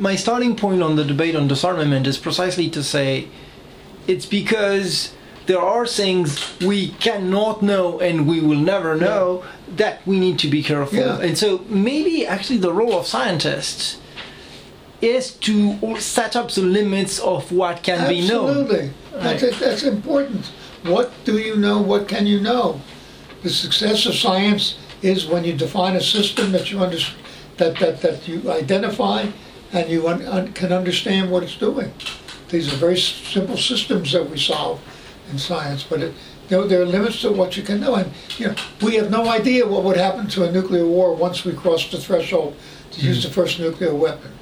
My starting point on the debate on disarmament is precisely to say it's because there are things we cannot know and we will never know yeah. that we need to be careful. Yeah. And so maybe actually the role of scientists is to set up the limits of what can Absolutely. be known. Absolutely. That's, right. that's important. What do you know? What can you know? The success of science is when you define a system that you under, that, that, that you identify and you un, un, can understand what it's doing. These are very simple systems that we solve in science, but it, know, there are limits to what you can know. And you know, we have no idea what would happen to a nuclear war once we cross the threshold to use hmm. the first nuclear weapon.